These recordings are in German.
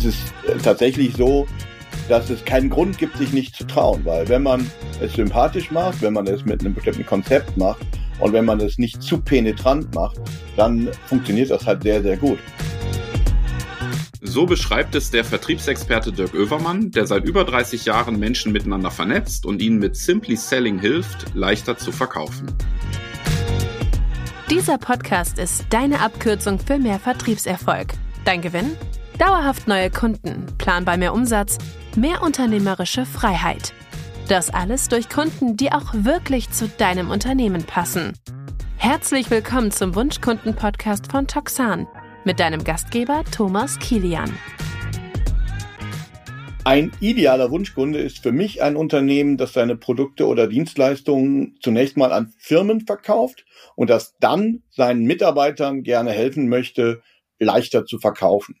es ist äh, tatsächlich so, dass es keinen Grund gibt, sich nicht zu trauen, weil wenn man es sympathisch macht, wenn man es mit einem bestimmten Konzept macht und wenn man es nicht zu penetrant macht, dann funktioniert das halt sehr, sehr gut. So beschreibt es der Vertriebsexperte Dirk Oevermann, der seit über 30 Jahren Menschen miteinander vernetzt und ihnen mit Simply Selling hilft, leichter zu verkaufen. Dieser Podcast ist deine Abkürzung für mehr Vertriebserfolg. Dein Gewinn? Dauerhaft neue Kunden, planbar mehr Umsatz, mehr unternehmerische Freiheit. Das alles durch Kunden, die auch wirklich zu deinem Unternehmen passen. Herzlich willkommen zum Wunschkunden-Podcast von Toxan mit deinem Gastgeber Thomas Kilian. Ein idealer Wunschkunde ist für mich ein Unternehmen, das seine Produkte oder Dienstleistungen zunächst mal an Firmen verkauft und das dann seinen Mitarbeitern gerne helfen möchte, leichter zu verkaufen.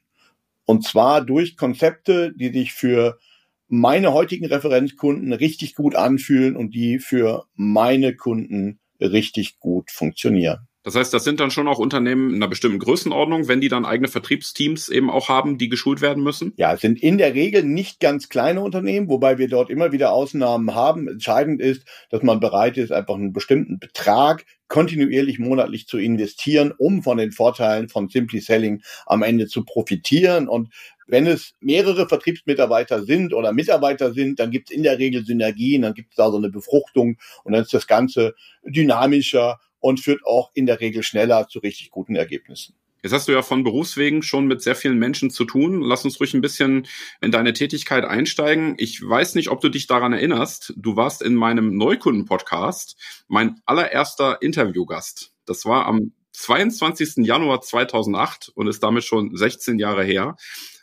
Und zwar durch Konzepte, die sich für meine heutigen Referenzkunden richtig gut anfühlen und die für meine Kunden richtig gut funktionieren. Das heißt, das sind dann schon auch Unternehmen in einer bestimmten Größenordnung, wenn die dann eigene Vertriebsteams eben auch haben, die geschult werden müssen? Ja, es sind in der Regel nicht ganz kleine Unternehmen, wobei wir dort immer wieder Ausnahmen haben. Entscheidend ist, dass man bereit ist, einfach einen bestimmten Betrag kontinuierlich monatlich zu investieren, um von den Vorteilen von Simply Selling am Ende zu profitieren. Und wenn es mehrere Vertriebsmitarbeiter sind oder Mitarbeiter sind, dann gibt es in der Regel Synergien, dann gibt es da so eine Befruchtung und dann ist das Ganze dynamischer und führt auch in der Regel schneller zu richtig guten Ergebnissen. Jetzt hast du ja von Berufswegen schon mit sehr vielen Menschen zu tun. Lass uns ruhig ein bisschen in deine Tätigkeit einsteigen. Ich weiß nicht, ob du dich daran erinnerst. Du warst in meinem Neukunden-Podcast mein allererster Interviewgast. Das war am 22. Januar 2008 und ist damit schon 16 Jahre her.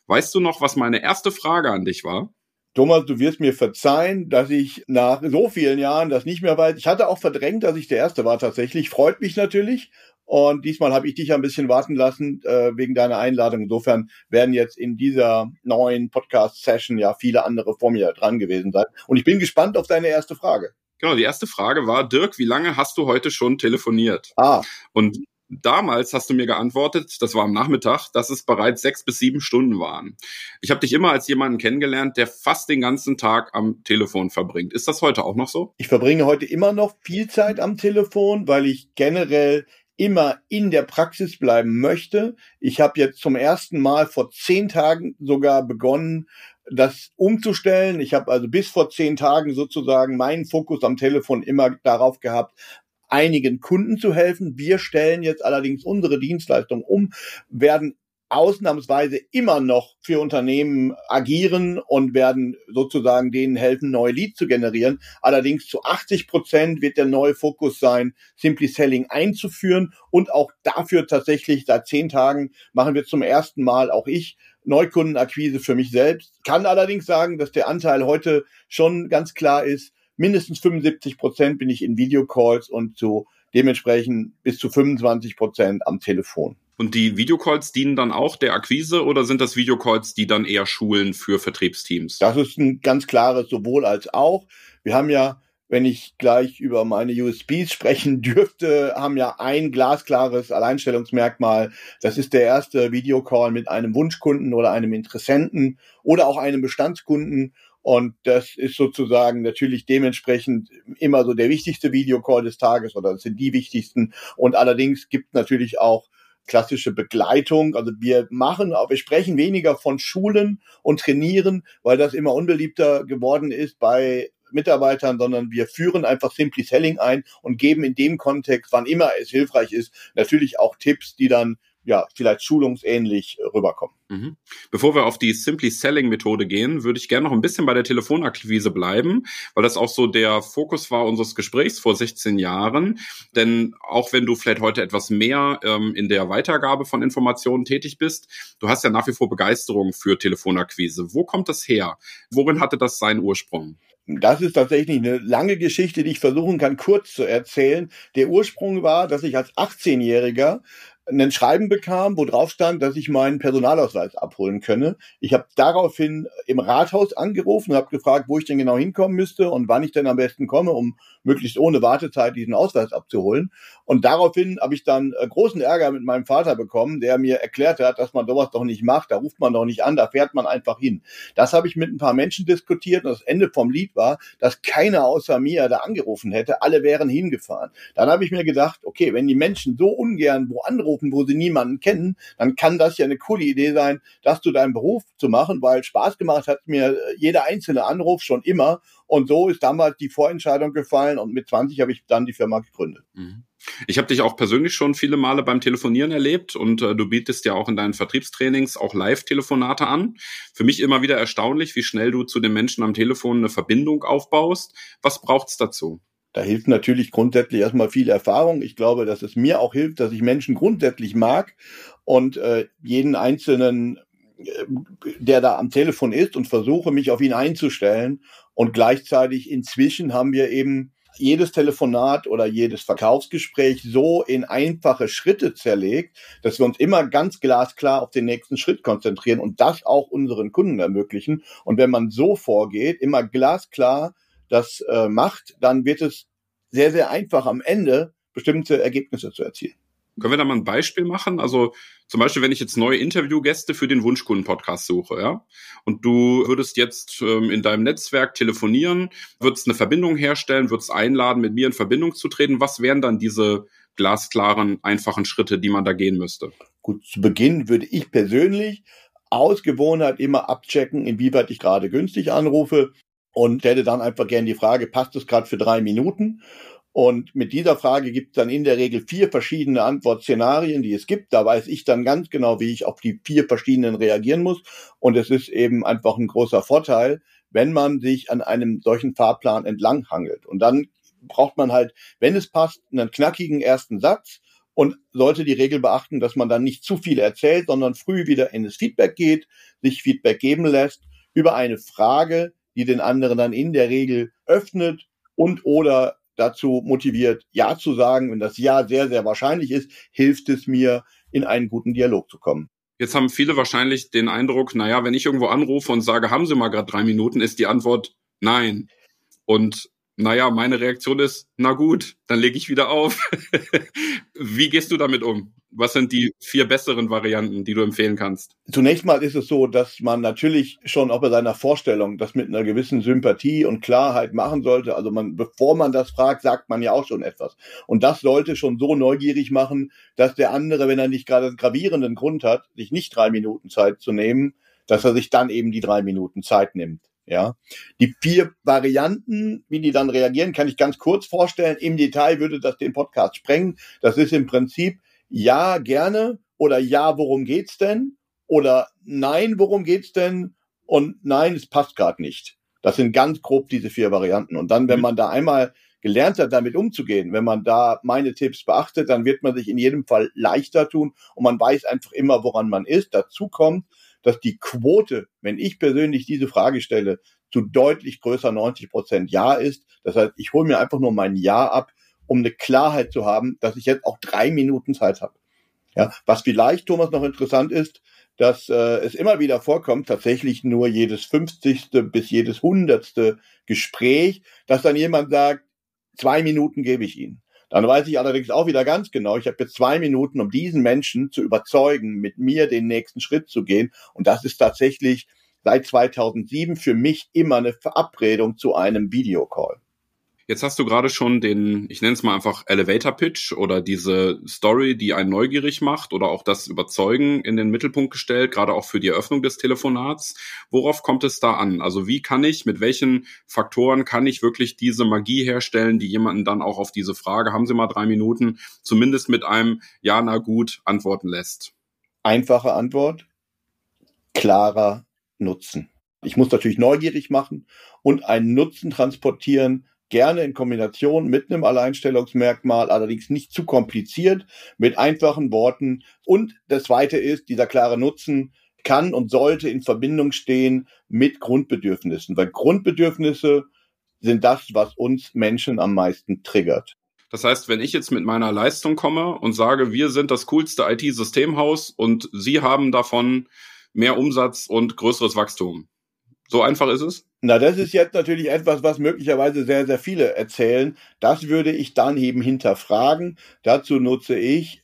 Weißt du noch, was meine erste Frage an dich war? Thomas, du wirst mir verzeihen, dass ich nach so vielen Jahren das nicht mehr weiß. Ich hatte auch verdrängt, dass ich der Erste war tatsächlich. Freut mich natürlich. Und diesmal habe ich dich ein bisschen warten lassen äh, wegen deiner Einladung. Insofern werden jetzt in dieser neuen Podcast-Session ja viele andere vor mir dran gewesen sein. Und ich bin gespannt auf deine erste Frage. Genau, die erste Frage war, Dirk, wie lange hast du heute schon telefoniert? Ah. Und damals hast du mir geantwortet, das war am Nachmittag, dass es bereits sechs bis sieben Stunden waren. Ich habe dich immer als jemanden kennengelernt, der fast den ganzen Tag am Telefon verbringt. Ist das heute auch noch so? Ich verbringe heute immer noch viel Zeit am Telefon, weil ich generell immer in der Praxis bleiben möchte. Ich habe jetzt zum ersten Mal vor zehn Tagen sogar begonnen, das umzustellen. Ich habe also bis vor zehn Tagen sozusagen meinen Fokus am Telefon immer darauf gehabt, einigen Kunden zu helfen. Wir stellen jetzt allerdings unsere Dienstleistung um, werden ausnahmsweise immer noch für Unternehmen agieren und werden sozusagen denen helfen, neue Leads zu generieren. Allerdings zu 80 Prozent wird der neue Fokus sein, Simply Selling einzuführen und auch dafür tatsächlich seit zehn Tagen machen wir zum ersten Mal auch ich Neukundenakquise für mich selbst. Kann allerdings sagen, dass der Anteil heute schon ganz klar ist, mindestens 75 Prozent bin ich in Videocalls und so dementsprechend bis zu 25 Prozent am Telefon. Und die Videocalls dienen dann auch der Akquise oder sind das Videocalls, die dann eher schulen für Vertriebsteams? Das ist ein ganz klares sowohl als auch. Wir haben ja, wenn ich gleich über meine USBs sprechen dürfte, haben ja ein glasklares Alleinstellungsmerkmal. Das ist der erste Videocall mit einem Wunschkunden oder einem Interessenten oder auch einem Bestandskunden. Und das ist sozusagen natürlich dementsprechend immer so der wichtigste Videocall des Tages oder das sind die wichtigsten. Und allerdings gibt natürlich auch klassische Begleitung. Also wir machen, wir sprechen weniger von Schulen und Trainieren, weil das immer unbeliebter geworden ist bei Mitarbeitern, sondern wir führen einfach Simply Selling ein und geben in dem Kontext, wann immer es hilfreich ist, natürlich auch Tipps, die dann ja, vielleicht schulungsähnlich rüberkommen. Mhm. Bevor wir auf die Simply Selling Methode gehen, würde ich gerne noch ein bisschen bei der Telefonakquise bleiben, weil das auch so der Fokus war unseres Gesprächs vor 16 Jahren. Denn auch wenn du vielleicht heute etwas mehr ähm, in der Weitergabe von Informationen tätig bist, du hast ja nach wie vor Begeisterung für Telefonakquise. Wo kommt das her? Worin hatte das seinen Ursprung? Das ist tatsächlich eine lange Geschichte, die ich versuchen kann, kurz zu erzählen. Der Ursprung war, dass ich als 18-Jähriger ein Schreiben bekam, wo drauf stand, dass ich meinen Personalausweis abholen könne. Ich habe daraufhin im Rathaus angerufen und habe gefragt, wo ich denn genau hinkommen müsste und wann ich denn am besten komme, um möglichst ohne Wartezeit diesen Ausweis abzuholen. Und daraufhin habe ich dann äh, großen Ärger mit meinem Vater bekommen, der mir erklärt hat, dass man sowas doch nicht macht, da ruft man doch nicht an, da fährt man einfach hin. Das habe ich mit ein paar Menschen diskutiert und das Ende vom Lied war, dass keiner außer mir da angerufen hätte, alle wären hingefahren. Dann habe ich mir gedacht, okay, wenn die Menschen so ungern wo anrufen, wo sie niemanden kennen, dann kann das ja eine coole Idee sein, das zu deinem Beruf zu machen, weil Spaß gemacht hat mir äh, jeder einzelne Anruf schon immer und so ist damals die Vorentscheidung gefallen und mit 20 habe ich dann die Firma gegründet. Mhm. Ich habe dich auch persönlich schon viele Male beim Telefonieren erlebt und äh, du bietest ja auch in deinen Vertriebstrainings auch Live-Telefonate an. Für mich immer wieder erstaunlich, wie schnell du zu den Menschen am Telefon eine Verbindung aufbaust. Was braucht's dazu? Da hilft natürlich grundsätzlich erstmal viel Erfahrung. Ich glaube, dass es mir auch hilft, dass ich Menschen grundsätzlich mag und äh, jeden einzelnen, äh, der da am Telefon ist und versuche, mich auf ihn einzustellen und gleichzeitig inzwischen haben wir eben jedes Telefonat oder jedes Verkaufsgespräch so in einfache Schritte zerlegt, dass wir uns immer ganz glasklar auf den nächsten Schritt konzentrieren und das auch unseren Kunden ermöglichen. Und wenn man so vorgeht, immer glasklar das äh, macht, dann wird es sehr, sehr einfach am Ende bestimmte Ergebnisse zu erzielen. Können wir da mal ein Beispiel machen? Also zum Beispiel, wenn ich jetzt neue Interviewgäste für den Wunschkunden-Podcast suche, ja, und du würdest jetzt ähm, in deinem Netzwerk telefonieren, würdest eine Verbindung herstellen, würdest einladen, mit mir in Verbindung zu treten. Was wären dann diese glasklaren, einfachen Schritte, die man da gehen müsste? Gut, zu Beginn würde ich persönlich aus Gewohnheit immer abchecken, inwieweit ich gerade günstig anrufe und stelle dann einfach gerne die Frage, passt es gerade für drei Minuten? Und mit dieser Frage gibt es dann in der Regel vier verschiedene Antwortszenarien, die es gibt. Da weiß ich dann ganz genau, wie ich auf die vier verschiedenen reagieren muss. Und es ist eben einfach ein großer Vorteil, wenn man sich an einem solchen Fahrplan entlanghangelt. Und dann braucht man halt, wenn es passt, einen knackigen ersten Satz und sollte die Regel beachten, dass man dann nicht zu viel erzählt, sondern früh wieder in das Feedback geht, sich Feedback geben lässt über eine Frage, die den anderen dann in der Regel öffnet und oder dazu motiviert, Ja zu sagen. Wenn das Ja sehr, sehr wahrscheinlich ist, hilft es mir, in einen guten Dialog zu kommen. Jetzt haben viele wahrscheinlich den Eindruck, naja, wenn ich irgendwo anrufe und sage, haben Sie mal gerade drei Minuten, ist die Antwort nein. Und naja, meine Reaktion ist, na gut, dann lege ich wieder auf. Wie gehst du damit um? Was sind die vier besseren Varianten, die du empfehlen kannst? Zunächst mal ist es so, dass man natürlich schon auch bei seiner Vorstellung das mit einer gewissen Sympathie und Klarheit machen sollte. Also man, bevor man das fragt, sagt man ja auch schon etwas. Und das sollte schon so neugierig machen, dass der andere, wenn er nicht gerade einen gravierenden Grund hat, sich nicht drei Minuten Zeit zu nehmen, dass er sich dann eben die drei Minuten Zeit nimmt. Ja, die vier Varianten, wie die dann reagieren, kann ich ganz kurz vorstellen. Im Detail würde das den Podcast sprengen. Das ist im Prinzip ja gerne oder ja, worum geht's denn? Oder nein, worum geht's denn? Und nein, es passt gerade nicht. Das sind ganz grob diese vier Varianten. Und dann, wenn mhm. man da einmal gelernt hat, damit umzugehen, wenn man da meine Tipps beachtet, dann wird man sich in jedem Fall leichter tun und man weiß einfach immer, woran man ist. Dazu kommt, dass die Quote, wenn ich persönlich diese Frage stelle, zu deutlich größer 90 Prozent Ja ist. Das heißt, ich hole mir einfach nur mein Ja ab, um eine Klarheit zu haben, dass ich jetzt auch drei Minuten Zeit habe. Ja, was vielleicht, Thomas, noch interessant ist, dass äh, es immer wieder vorkommt, tatsächlich nur jedes 50. bis jedes 100. Gespräch, dass dann jemand sagt, zwei Minuten gebe ich Ihnen. Dann weiß ich allerdings auch wieder ganz genau, ich habe jetzt zwei Minuten, um diesen Menschen zu überzeugen, mit mir den nächsten Schritt zu gehen. Und das ist tatsächlich seit 2007 für mich immer eine Verabredung zu einem Videocall. Jetzt hast du gerade schon den, ich nenne es mal einfach Elevator Pitch oder diese Story, die einen neugierig macht oder auch das Überzeugen in den Mittelpunkt gestellt, gerade auch für die Eröffnung des Telefonats. Worauf kommt es da an? Also wie kann ich, mit welchen Faktoren kann ich wirklich diese Magie herstellen, die jemanden dann auch auf diese Frage, haben Sie mal drei Minuten, zumindest mit einem Ja, na gut antworten lässt? Einfache Antwort, klarer Nutzen. Ich muss natürlich neugierig machen und einen Nutzen transportieren, gerne in Kombination mit einem Alleinstellungsmerkmal, allerdings nicht zu kompliziert, mit einfachen Worten. Und das Zweite ist, dieser klare Nutzen kann und sollte in Verbindung stehen mit Grundbedürfnissen, weil Grundbedürfnisse sind das, was uns Menschen am meisten triggert. Das heißt, wenn ich jetzt mit meiner Leistung komme und sage, wir sind das coolste IT-Systemhaus und Sie haben davon mehr Umsatz und größeres Wachstum. So einfach ist es? Na, das ist jetzt natürlich etwas, was möglicherweise sehr, sehr viele erzählen. Das würde ich dann eben hinterfragen. Dazu nutze ich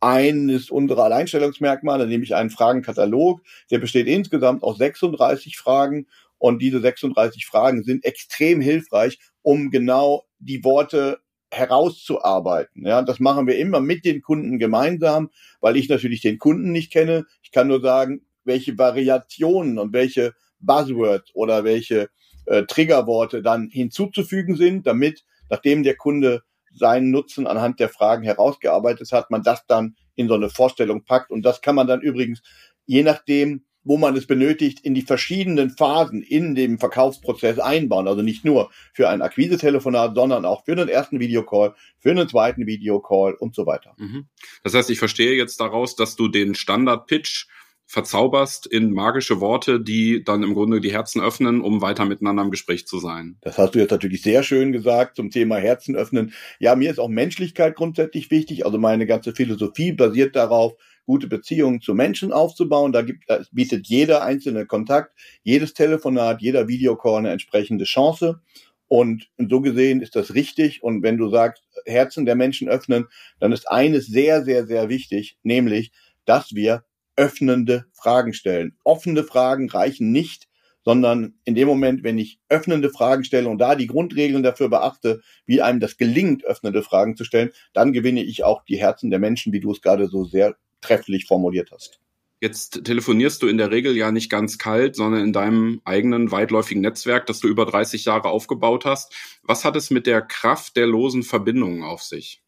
eines unserer Alleinstellungsmerkmale, nämlich einen Fragenkatalog. Der besteht insgesamt aus 36 Fragen und diese 36 Fragen sind extrem hilfreich, um genau die Worte herauszuarbeiten. Ja, das machen wir immer mit den Kunden gemeinsam, weil ich natürlich den Kunden nicht kenne. Ich kann nur sagen, welche Variationen und welche Buzzwords oder welche äh, Triggerworte dann hinzuzufügen sind, damit, nachdem der Kunde seinen Nutzen anhand der Fragen herausgearbeitet hat, man das dann in so eine Vorstellung packt. Und das kann man dann übrigens, je nachdem, wo man es benötigt, in die verschiedenen Phasen in dem Verkaufsprozess einbauen. Also nicht nur für ein Akquise-Telefonat, sondern auch für den ersten Videocall, für einen zweiten Videocall und so weiter. Mhm. Das heißt, ich verstehe jetzt daraus, dass du den Standard-Pitch verzauberst in magische Worte, die dann im Grunde die Herzen öffnen, um weiter miteinander im Gespräch zu sein. Das hast du jetzt natürlich sehr schön gesagt zum Thema Herzen öffnen. Ja, mir ist auch Menschlichkeit grundsätzlich wichtig. Also meine ganze Philosophie basiert darauf, gute Beziehungen zu Menschen aufzubauen. Da gibt, da bietet jeder einzelne Kontakt, jedes Telefonat, jeder Videocall eine entsprechende Chance. Und so gesehen ist das richtig. Und wenn du sagst, Herzen der Menschen öffnen, dann ist eines sehr, sehr, sehr wichtig, nämlich, dass wir öffnende Fragen stellen. Offene Fragen reichen nicht, sondern in dem Moment, wenn ich öffnende Fragen stelle und da die Grundregeln dafür beachte, wie einem das gelingt, öffnende Fragen zu stellen, dann gewinne ich auch die Herzen der Menschen, wie du es gerade so sehr trefflich formuliert hast. Jetzt telefonierst du in der Regel ja nicht ganz kalt, sondern in deinem eigenen weitläufigen Netzwerk, das du über 30 Jahre aufgebaut hast. Was hat es mit der Kraft der losen Verbindungen auf sich?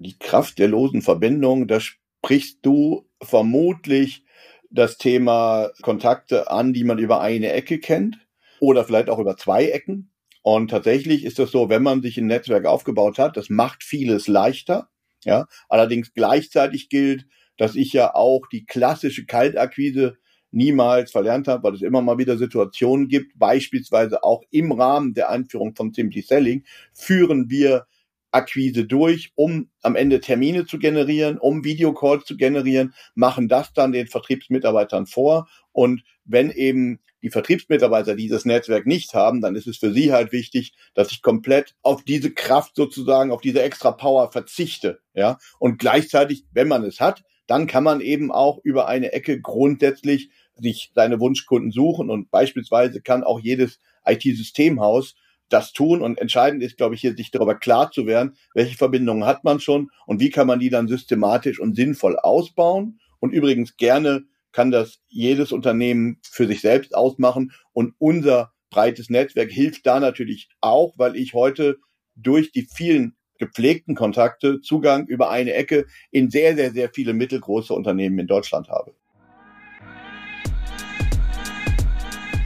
Die Kraft der losen Verbindungen, da sprichst du vermutlich das Thema Kontakte an, die man über eine Ecke kennt oder vielleicht auch über zwei Ecken. Und tatsächlich ist das so, wenn man sich ein Netzwerk aufgebaut hat, das macht vieles leichter. Ja, allerdings gleichzeitig gilt, dass ich ja auch die klassische Kaltakquise niemals verlernt habe, weil es immer mal wieder Situationen gibt, beispielsweise auch im Rahmen der Einführung von Simply Selling, führen wir Akquise durch, um am Ende Termine zu generieren, um Videocalls zu generieren, machen das dann den Vertriebsmitarbeitern vor. Und wenn eben die Vertriebsmitarbeiter dieses Netzwerk nicht haben, dann ist es für sie halt wichtig, dass ich komplett auf diese Kraft sozusagen, auf diese extra Power verzichte. Ja, und gleichzeitig, wenn man es hat, dann kann man eben auch über eine Ecke grundsätzlich sich seine Wunschkunden suchen und beispielsweise kann auch jedes IT-Systemhaus das tun. Und entscheidend ist, glaube ich, hier sich darüber klar zu werden, welche Verbindungen hat man schon und wie kann man die dann systematisch und sinnvoll ausbauen. Und übrigens gerne kann das jedes Unternehmen für sich selbst ausmachen. Und unser breites Netzwerk hilft da natürlich auch, weil ich heute durch die vielen gepflegten Kontakte Zugang über eine Ecke in sehr, sehr, sehr viele mittelgroße Unternehmen in Deutschland habe.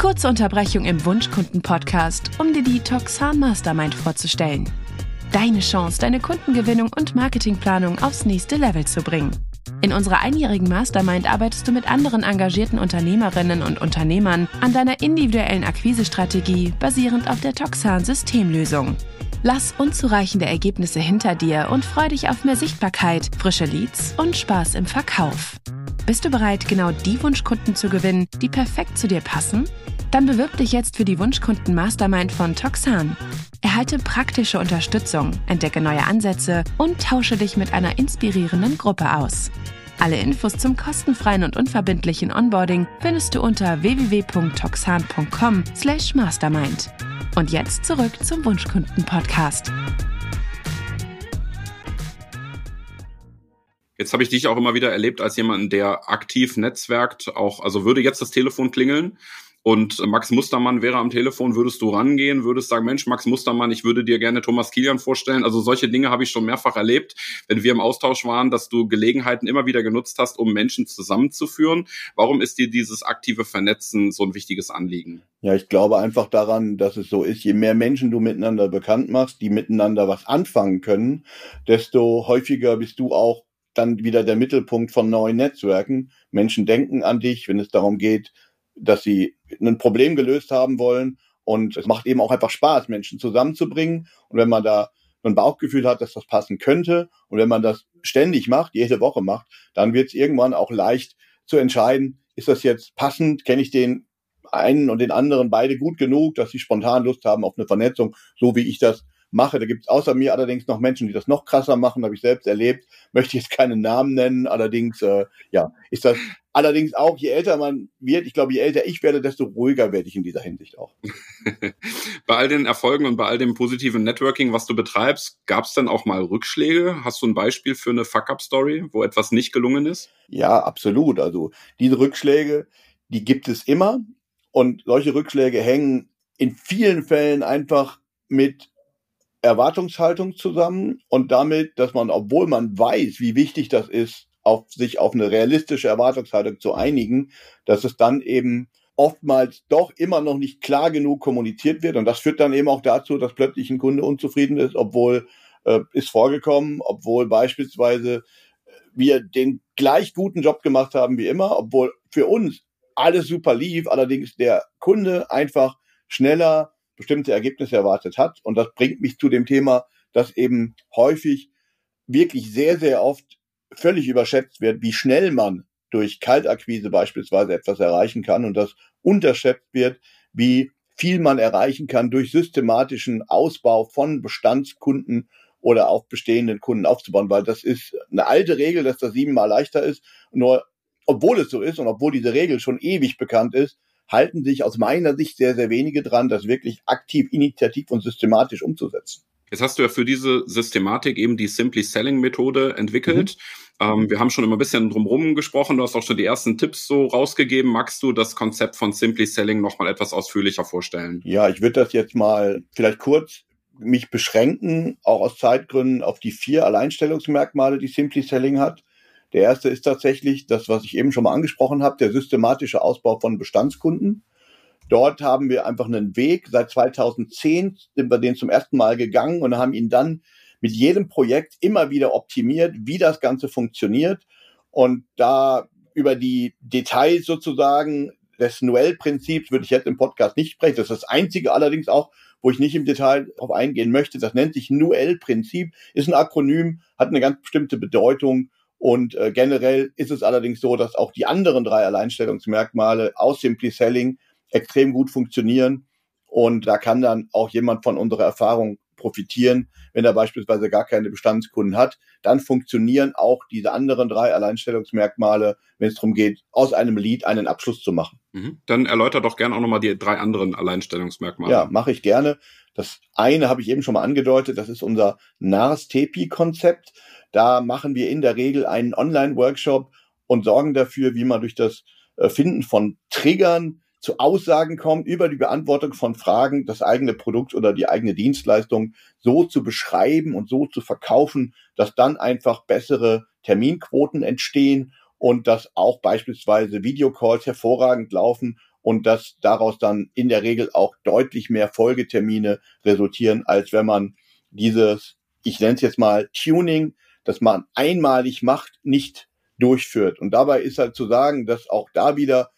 Kurze Unterbrechung im Wunschkunden-Podcast, um dir die Toxan Mastermind vorzustellen. Deine Chance, deine Kundengewinnung und Marketingplanung aufs nächste Level zu bringen. In unserer einjährigen Mastermind arbeitest du mit anderen engagierten Unternehmerinnen und Unternehmern an deiner individuellen Akquisestrategie basierend auf der Toxan Systemlösung. Lass unzureichende Ergebnisse hinter dir und freu dich auf mehr Sichtbarkeit, frische Leads und Spaß im Verkauf. Bist du bereit, genau die Wunschkunden zu gewinnen, die perfekt zu dir passen? Dann bewirb dich jetzt für die Wunschkunden Mastermind von Toxan. Erhalte praktische Unterstützung, entdecke neue Ansätze und tausche dich mit einer inspirierenden Gruppe aus. Alle Infos zum kostenfreien und unverbindlichen Onboarding findest du unter www.toxan.com/mastermind. Und jetzt zurück zum Wunschkunden Podcast. Jetzt habe ich dich auch immer wieder erlebt als jemanden, der aktiv netzwerkt, auch, also würde jetzt das Telefon klingeln und Max Mustermann wäre am Telefon, würdest du rangehen, würdest sagen, Mensch, Max Mustermann, ich würde dir gerne Thomas Kilian vorstellen. Also solche Dinge habe ich schon mehrfach erlebt, wenn wir im Austausch waren, dass du Gelegenheiten immer wieder genutzt hast, um Menschen zusammenzuführen. Warum ist dir dieses aktive Vernetzen so ein wichtiges Anliegen? Ja, ich glaube einfach daran, dass es so ist, je mehr Menschen du miteinander bekannt machst, die miteinander was anfangen können, desto häufiger bist du auch dann wieder der Mittelpunkt von neuen Netzwerken. Menschen denken an dich, wenn es darum geht, dass sie ein Problem gelöst haben wollen. Und es macht eben auch einfach Spaß, Menschen zusammenzubringen. Und wenn man da ein Bauchgefühl hat, dass das passen könnte. Und wenn man das ständig macht, jede Woche macht, dann wird es irgendwann auch leicht zu entscheiden, ist das jetzt passend, kenne ich den einen und den anderen beide gut genug, dass sie spontan Lust haben auf eine Vernetzung, so wie ich das mache. Da gibt es außer mir allerdings noch Menschen, die das noch krasser machen, habe ich selbst erlebt. Möchte jetzt keinen Namen nennen, allerdings äh, ja, ist das allerdings auch, je älter man wird, ich glaube, je älter ich werde, desto ruhiger werde ich in dieser Hinsicht auch. bei all den Erfolgen und bei all dem positiven Networking, was du betreibst, gab es denn auch mal Rückschläge? Hast du ein Beispiel für eine Fuck-up-Story, wo etwas nicht gelungen ist? Ja, absolut. Also diese Rückschläge, die gibt es immer. Und solche Rückschläge hängen in vielen Fällen einfach mit Erwartungshaltung zusammen und damit, dass man, obwohl man weiß, wie wichtig das ist, auf sich auf eine realistische Erwartungshaltung zu einigen, dass es dann eben oftmals doch immer noch nicht klar genug kommuniziert wird. Und das führt dann eben auch dazu, dass plötzlich ein Kunde unzufrieden ist, obwohl äh, ist vorgekommen, obwohl beispielsweise wir den gleich guten Job gemacht haben wie immer, obwohl für uns alles super lief, allerdings der Kunde einfach schneller bestimmte Ergebnisse erwartet hat. Und das bringt mich zu dem Thema, dass eben häufig wirklich sehr, sehr oft völlig überschätzt wird, wie schnell man durch Kaltakquise beispielsweise etwas erreichen kann und das unterschätzt wird, wie viel man erreichen kann durch systematischen Ausbau von Bestandskunden oder auch bestehenden Kunden aufzubauen, weil das ist eine alte Regel, dass das siebenmal leichter ist. Nur obwohl es so ist und obwohl diese Regel schon ewig bekannt ist, halten sich aus meiner Sicht sehr, sehr wenige dran, das wirklich aktiv, initiativ und systematisch umzusetzen. Jetzt hast du ja für diese Systematik eben die Simply Selling Methode entwickelt. Mhm. Ähm, wir haben schon immer ein bisschen drumherum gesprochen. Du hast auch schon die ersten Tipps so rausgegeben. Magst du das Konzept von Simply Selling noch mal etwas ausführlicher vorstellen? Ja, ich würde das jetzt mal vielleicht kurz mich beschränken, auch aus Zeitgründen, auf die vier Alleinstellungsmerkmale, die Simply Selling hat. Der erste ist tatsächlich das, was ich eben schon mal angesprochen habe, der systematische Ausbau von Bestandskunden. Dort haben wir einfach einen Weg. Seit 2010 sind wir den zum ersten Mal gegangen und haben ihn dann mit jedem Projekt immer wieder optimiert, wie das Ganze funktioniert. Und da über die Details sozusagen des Noel-Prinzips würde ich jetzt im Podcast nicht sprechen. Das ist das einzige allerdings auch, wo ich nicht im Detail darauf eingehen möchte. Das nennt sich Noel-Prinzip, ist ein Akronym, hat eine ganz bestimmte Bedeutung und äh, generell ist es allerdings so, dass auch die anderen drei Alleinstellungsmerkmale aus Simply Selling extrem gut funktionieren. Und da kann dann auch jemand von unserer Erfahrung profitieren, wenn er beispielsweise gar keine Bestandskunden hat. Dann funktionieren auch diese anderen drei Alleinstellungsmerkmale, wenn es darum geht, aus einem Lead einen Abschluss zu machen. Mhm. Dann erläutert doch gerne auch nochmal die drei anderen Alleinstellungsmerkmale. Ja, mache ich gerne. Das eine habe ich eben schon mal angedeutet, das ist unser NARS-TEPI-Konzept. Da machen wir in der Regel einen Online-Workshop und sorgen dafür, wie man durch das äh, Finden von Triggern zu Aussagen kommt über die Beantwortung von Fragen, das eigene Produkt oder die eigene Dienstleistung so zu beschreiben und so zu verkaufen, dass dann einfach bessere Terminquoten entstehen und dass auch beispielsweise Videocalls hervorragend laufen und dass daraus dann in der Regel auch deutlich mehr Folgetermine resultieren, als wenn man dieses, ich nenne es jetzt mal Tuning das man einmalig macht, nicht durchführt. Und dabei ist halt zu sagen, dass auch da wieder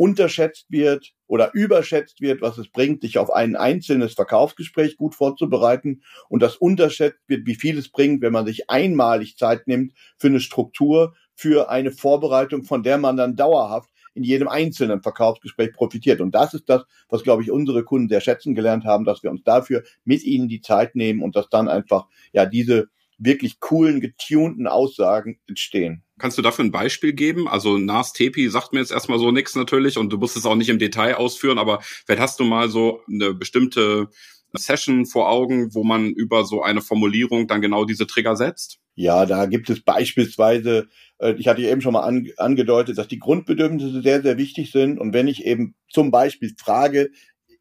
unterschätzt wird oder überschätzt wird, was es bringt, sich auf ein einzelnes Verkaufsgespräch gut vorzubereiten und das unterschätzt wird, wie viel es bringt, wenn man sich einmalig Zeit nimmt für eine Struktur, für eine Vorbereitung, von der man dann dauerhaft in jedem einzelnen Verkaufsgespräch profitiert. Und das ist das, was, glaube ich, unsere Kunden sehr schätzen gelernt haben, dass wir uns dafür mit ihnen die Zeit nehmen und dass dann einfach, ja, diese wirklich coolen, getunten Aussagen entstehen. Kannst du dafür ein Beispiel geben? Also Nas Tepi sagt mir jetzt erstmal so nichts natürlich und du musst es auch nicht im Detail ausführen, aber vielleicht hast du mal so eine bestimmte Session vor Augen, wo man über so eine Formulierung dann genau diese Trigger setzt? Ja, da gibt es beispielsweise, äh, ich hatte eben schon mal angedeutet, dass die Grundbedürfnisse sehr, sehr wichtig sind. Und wenn ich eben zum Beispiel frage,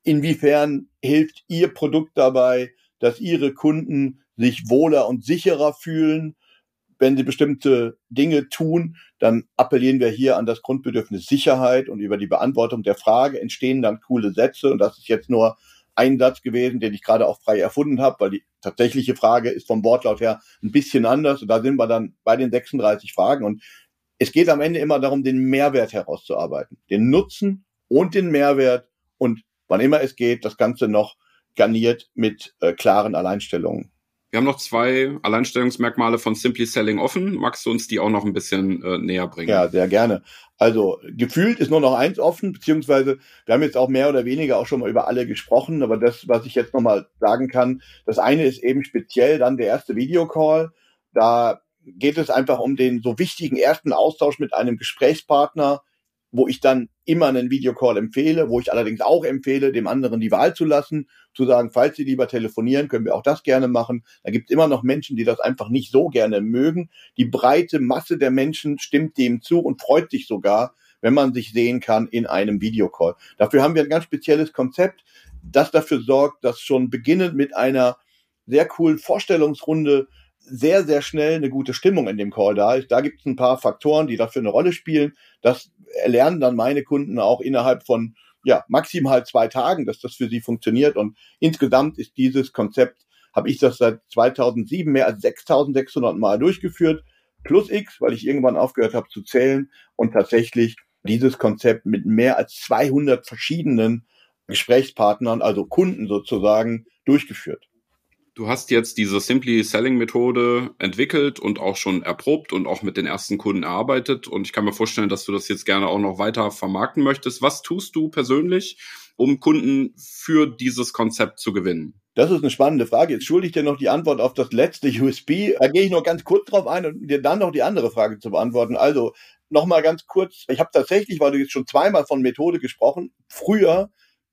inwiefern hilft Ihr Produkt dabei, dass Ihre Kunden sich wohler und sicherer fühlen, wenn sie bestimmte Dinge tun, dann appellieren wir hier an das Grundbedürfnis Sicherheit und über die Beantwortung der Frage entstehen dann coole Sätze. Und das ist jetzt nur ein Satz gewesen, den ich gerade auch frei erfunden habe, weil die tatsächliche Frage ist vom Wortlaut her ein bisschen anders. Und da sind wir dann bei den 36 Fragen. Und es geht am Ende immer darum, den Mehrwert herauszuarbeiten, den Nutzen und den Mehrwert. Und wann immer es geht, das Ganze noch garniert mit äh, klaren Alleinstellungen. Wir haben noch zwei Alleinstellungsmerkmale von Simply Selling offen. Magst du uns die auch noch ein bisschen äh, näher bringen? Ja, sehr gerne. Also gefühlt ist nur noch eins offen, beziehungsweise wir haben jetzt auch mehr oder weniger auch schon mal über alle gesprochen, aber das, was ich jetzt nochmal sagen kann, das eine ist eben speziell dann der erste Videocall. Da geht es einfach um den so wichtigen ersten Austausch mit einem Gesprächspartner, wo ich dann immer einen Videocall empfehle, wo ich allerdings auch empfehle, dem anderen die Wahl zu lassen, zu sagen, falls Sie lieber telefonieren, können wir auch das gerne machen. Da gibt es immer noch Menschen, die das einfach nicht so gerne mögen. Die breite Masse der Menschen stimmt dem zu und freut sich sogar, wenn man sich sehen kann in einem Videocall. Dafür haben wir ein ganz spezielles Konzept, das dafür sorgt, dass schon beginnend mit einer sehr coolen Vorstellungsrunde sehr, sehr schnell eine gute Stimmung in dem Call da ist. Da gibt es ein paar Faktoren, die dafür eine Rolle spielen. Das erlernen dann meine Kunden auch innerhalb von ja, maximal zwei Tagen, dass das für sie funktioniert. Und insgesamt ist dieses Konzept, habe ich das seit 2007 mehr als 6600 Mal durchgeführt, plus X, weil ich irgendwann aufgehört habe zu zählen und tatsächlich dieses Konzept mit mehr als 200 verschiedenen Gesprächspartnern, also Kunden sozusagen, durchgeführt. Du hast jetzt diese Simply Selling Methode entwickelt und auch schon erprobt und auch mit den ersten Kunden erarbeitet. Und ich kann mir vorstellen, dass du das jetzt gerne auch noch weiter vermarkten möchtest. Was tust du persönlich, um Kunden für dieses Konzept zu gewinnen? Das ist eine spannende Frage. Jetzt schulde ich dir noch die Antwort auf das letzte USB. Da gehe ich noch ganz kurz drauf ein und dir dann noch die andere Frage zu beantworten. Also nochmal ganz kurz. Ich habe tatsächlich, weil du jetzt schon zweimal von Methode gesprochen, früher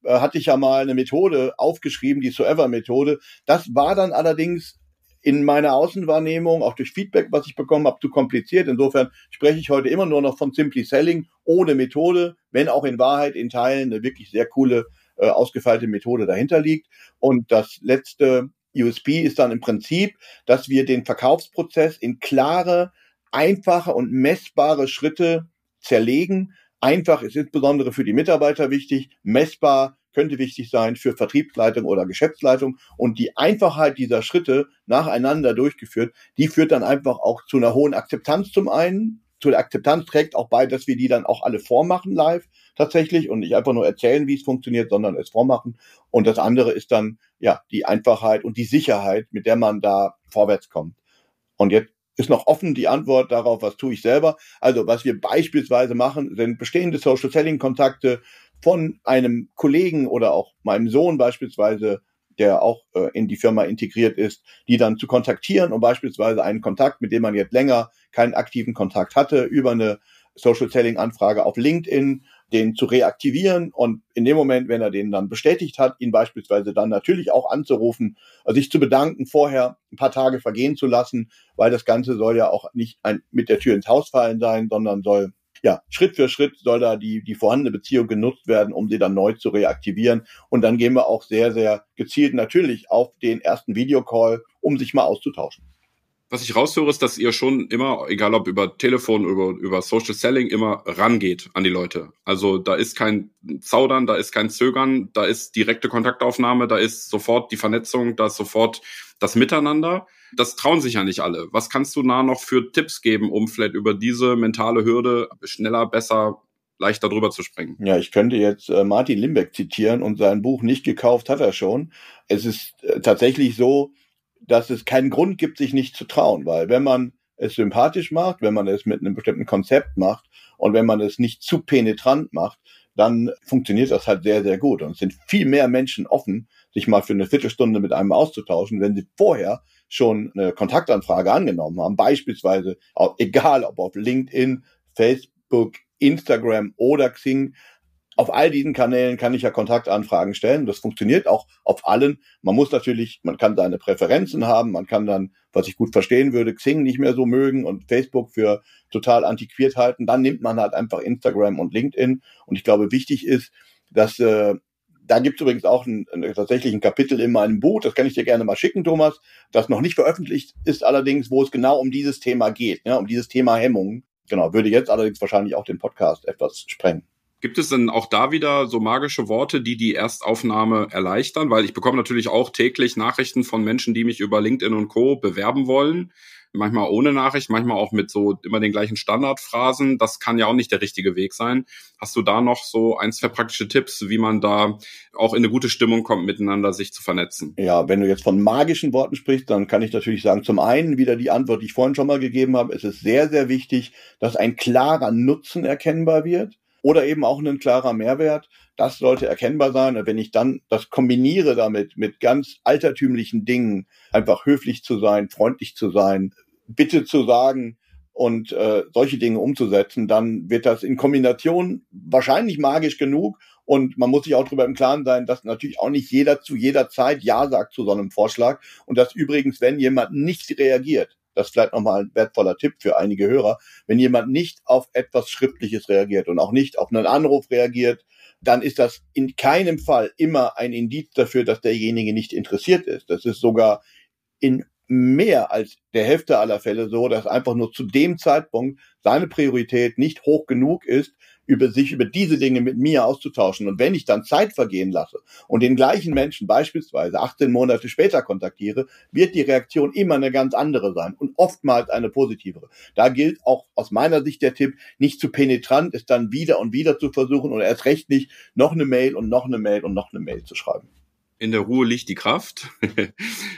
äh, hatte ich ja mal eine Methode aufgeschrieben, die Soever-Methode. Das war dann allerdings in meiner Außenwahrnehmung, auch durch Feedback, was ich bekommen habe, zu kompliziert. Insofern spreche ich heute immer nur noch von Simply Selling ohne Methode, wenn auch in Wahrheit in Teilen eine wirklich sehr coole, äh, ausgefeilte Methode dahinter liegt. Und das letzte USP ist dann im Prinzip, dass wir den Verkaufsprozess in klare, einfache und messbare Schritte zerlegen, Einfach ist insbesondere für die Mitarbeiter wichtig, messbar könnte wichtig sein für Vertriebsleitung oder Geschäftsleitung. Und die Einfachheit dieser Schritte nacheinander durchgeführt, die führt dann einfach auch zu einer hohen Akzeptanz zum einen. Zu der Akzeptanz trägt auch bei, dass wir die dann auch alle vormachen live tatsächlich und nicht einfach nur erzählen, wie es funktioniert, sondern es vormachen. Und das andere ist dann ja die Einfachheit und die Sicherheit, mit der man da vorwärts kommt. Und jetzt ist noch offen die Antwort darauf, was tue ich selber. Also was wir beispielsweise machen, sind bestehende Social Selling Kontakte von einem Kollegen oder auch meinem Sohn beispielsweise, der auch äh, in die Firma integriert ist, die dann zu kontaktieren und beispielsweise einen Kontakt, mit dem man jetzt länger keinen aktiven Kontakt hatte, über eine Social Selling Anfrage auf LinkedIn den zu reaktivieren und in dem Moment, wenn er den dann bestätigt hat, ihn beispielsweise dann natürlich auch anzurufen, also sich zu bedanken, vorher ein paar Tage vergehen zu lassen, weil das Ganze soll ja auch nicht ein, mit der Tür ins Haus fallen sein, sondern soll ja, Schritt für Schritt soll da die, die vorhandene Beziehung genutzt werden, um sie dann neu zu reaktivieren. Und dann gehen wir auch sehr, sehr gezielt natürlich auf den ersten Videocall, um sich mal auszutauschen was ich raushöre, ist, dass ihr schon immer, egal ob über Telefon, über, über Social Selling, immer rangeht an die Leute. Also da ist kein Zaudern, da ist kein Zögern, da ist direkte Kontaktaufnahme, da ist sofort die Vernetzung, da ist sofort das Miteinander. Das trauen sich ja nicht alle. Was kannst du da noch für Tipps geben, um vielleicht über diese mentale Hürde schneller, besser, leichter drüber zu springen? Ja, ich könnte jetzt äh, Martin Limbeck zitieren und sein Buch nicht gekauft hat er schon. Es ist äh, tatsächlich so, dass es keinen Grund gibt, sich nicht zu trauen, weil wenn man es sympathisch macht, wenn man es mit einem bestimmten Konzept macht und wenn man es nicht zu penetrant macht, dann funktioniert das halt sehr, sehr gut. Und es sind viel mehr Menschen offen, sich mal für eine Viertelstunde mit einem auszutauschen, wenn sie vorher schon eine Kontaktanfrage angenommen haben. Beispielsweise, egal ob auf LinkedIn, Facebook, Instagram oder Xing, auf all diesen Kanälen kann ich ja Kontaktanfragen stellen. Das funktioniert auch auf allen. Man muss natürlich, man kann seine Präferenzen haben. Man kann dann, was ich gut verstehen würde, Xing nicht mehr so mögen und Facebook für total antiquiert halten. Dann nimmt man halt einfach Instagram und LinkedIn. Und ich glaube, wichtig ist, dass äh, da gibt es übrigens auch ein, ein, tatsächlich ein Kapitel in meinem Buch, das kann ich dir gerne mal schicken, Thomas, das noch nicht veröffentlicht ist allerdings, wo es genau um dieses Thema geht, ja, um dieses Thema Hemmungen. Genau, würde jetzt allerdings wahrscheinlich auch den Podcast etwas sprengen. Gibt es denn auch da wieder so magische Worte, die die Erstaufnahme erleichtern? Weil ich bekomme natürlich auch täglich Nachrichten von Menschen, die mich über LinkedIn und Co. bewerben wollen. manchmal ohne Nachricht, manchmal auch mit so immer den gleichen Standardphrasen. Das kann ja auch nicht der richtige Weg sein. Hast du da noch so ein, zwei praktische Tipps, wie man da auch in eine gute Stimmung kommt, miteinander sich zu vernetzen? Ja, wenn du jetzt von magischen Worten sprichst, dann kann ich natürlich sagen, zum einen wieder die Antwort, die ich vorhin schon mal gegeben habe. Es ist sehr, sehr wichtig, dass ein klarer Nutzen erkennbar wird oder eben auch ein klarer Mehrwert. Das sollte erkennbar sein. Und wenn ich dann das kombiniere damit mit ganz altertümlichen Dingen, einfach höflich zu sein, freundlich zu sein, bitte zu sagen und äh, solche Dinge umzusetzen, dann wird das in Kombination wahrscheinlich magisch genug. Und man muss sich auch darüber im Klaren sein, dass natürlich auch nicht jeder zu jeder Zeit Ja sagt zu so einem Vorschlag. Und dass übrigens, wenn jemand nicht reagiert, das ist vielleicht nochmal ein wertvoller Tipp für einige Hörer. Wenn jemand nicht auf etwas Schriftliches reagiert und auch nicht auf einen Anruf reagiert, dann ist das in keinem Fall immer ein Indiz dafür, dass derjenige nicht interessiert ist. Das ist sogar in mehr als der Hälfte aller Fälle so, dass einfach nur zu dem Zeitpunkt seine Priorität nicht hoch genug ist, über sich über diese Dinge mit mir auszutauschen. Und wenn ich dann Zeit vergehen lasse und den gleichen Menschen beispielsweise 18 Monate später kontaktiere, wird die Reaktion immer eine ganz andere sein und oftmals eine positivere. Da gilt auch aus meiner Sicht der Tipp, nicht zu penetrant, es dann wieder und wieder zu versuchen und erst recht nicht noch eine Mail und noch eine Mail und noch eine Mail zu schreiben. In der Ruhe liegt die Kraft.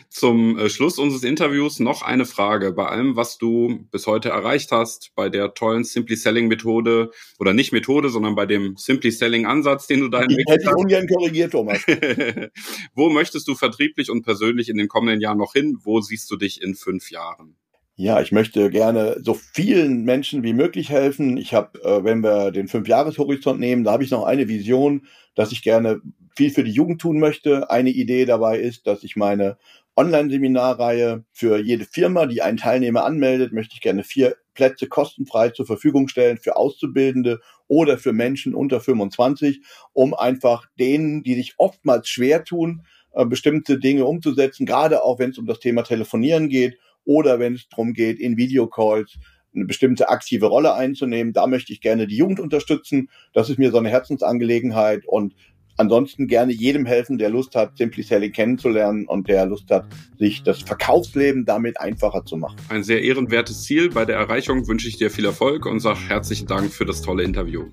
Zum äh, Schluss unseres Interviews noch eine Frage. Bei allem, was du bis heute erreicht hast, bei der tollen Simply Selling Methode oder nicht Methode, sondern bei dem Simply Selling Ansatz, den du da entwickelt hast. Hätte ungern korrigiert, Thomas. Wo möchtest du vertrieblich und persönlich in den kommenden Jahren noch hin? Wo siehst du dich in fünf Jahren? Ja, ich möchte gerne so vielen Menschen wie möglich helfen. Ich habe, äh, wenn wir den Fünfjahreshorizont nehmen, da habe ich noch eine Vision, dass ich gerne viel für die Jugend tun möchte. Eine Idee dabei ist, dass ich meine Online-Seminarreihe für jede Firma, die einen Teilnehmer anmeldet, möchte ich gerne vier Plätze kostenfrei zur Verfügung stellen für Auszubildende oder für Menschen unter 25, um einfach denen, die sich oftmals schwer tun, äh, bestimmte Dinge umzusetzen, gerade auch wenn es um das Thema Telefonieren geht oder wenn es darum geht, in Videocalls eine bestimmte aktive Rolle einzunehmen. Da möchte ich gerne die Jugend unterstützen. Das ist mir so eine Herzensangelegenheit und ansonsten gerne jedem helfen, der Lust hat, Simply Selling kennenzulernen und der Lust hat, sich das Verkaufsleben damit einfacher zu machen. Ein sehr ehrenwertes Ziel. Bei der Erreichung wünsche ich dir viel Erfolg und sage herzlichen Dank für das tolle Interview.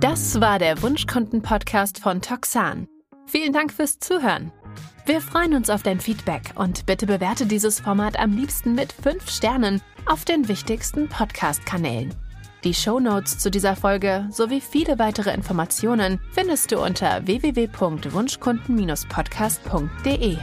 Das war der Wunschkunden-Podcast von Toxan. Vielen Dank fürs Zuhören. Wir freuen uns auf dein Feedback und bitte bewerte dieses Format am liebsten mit 5 Sternen auf den wichtigsten Podcast-Kanälen. Die Show Notes zu dieser Folge sowie viele weitere Informationen findest du unter www.wunschkunden-podcast.de.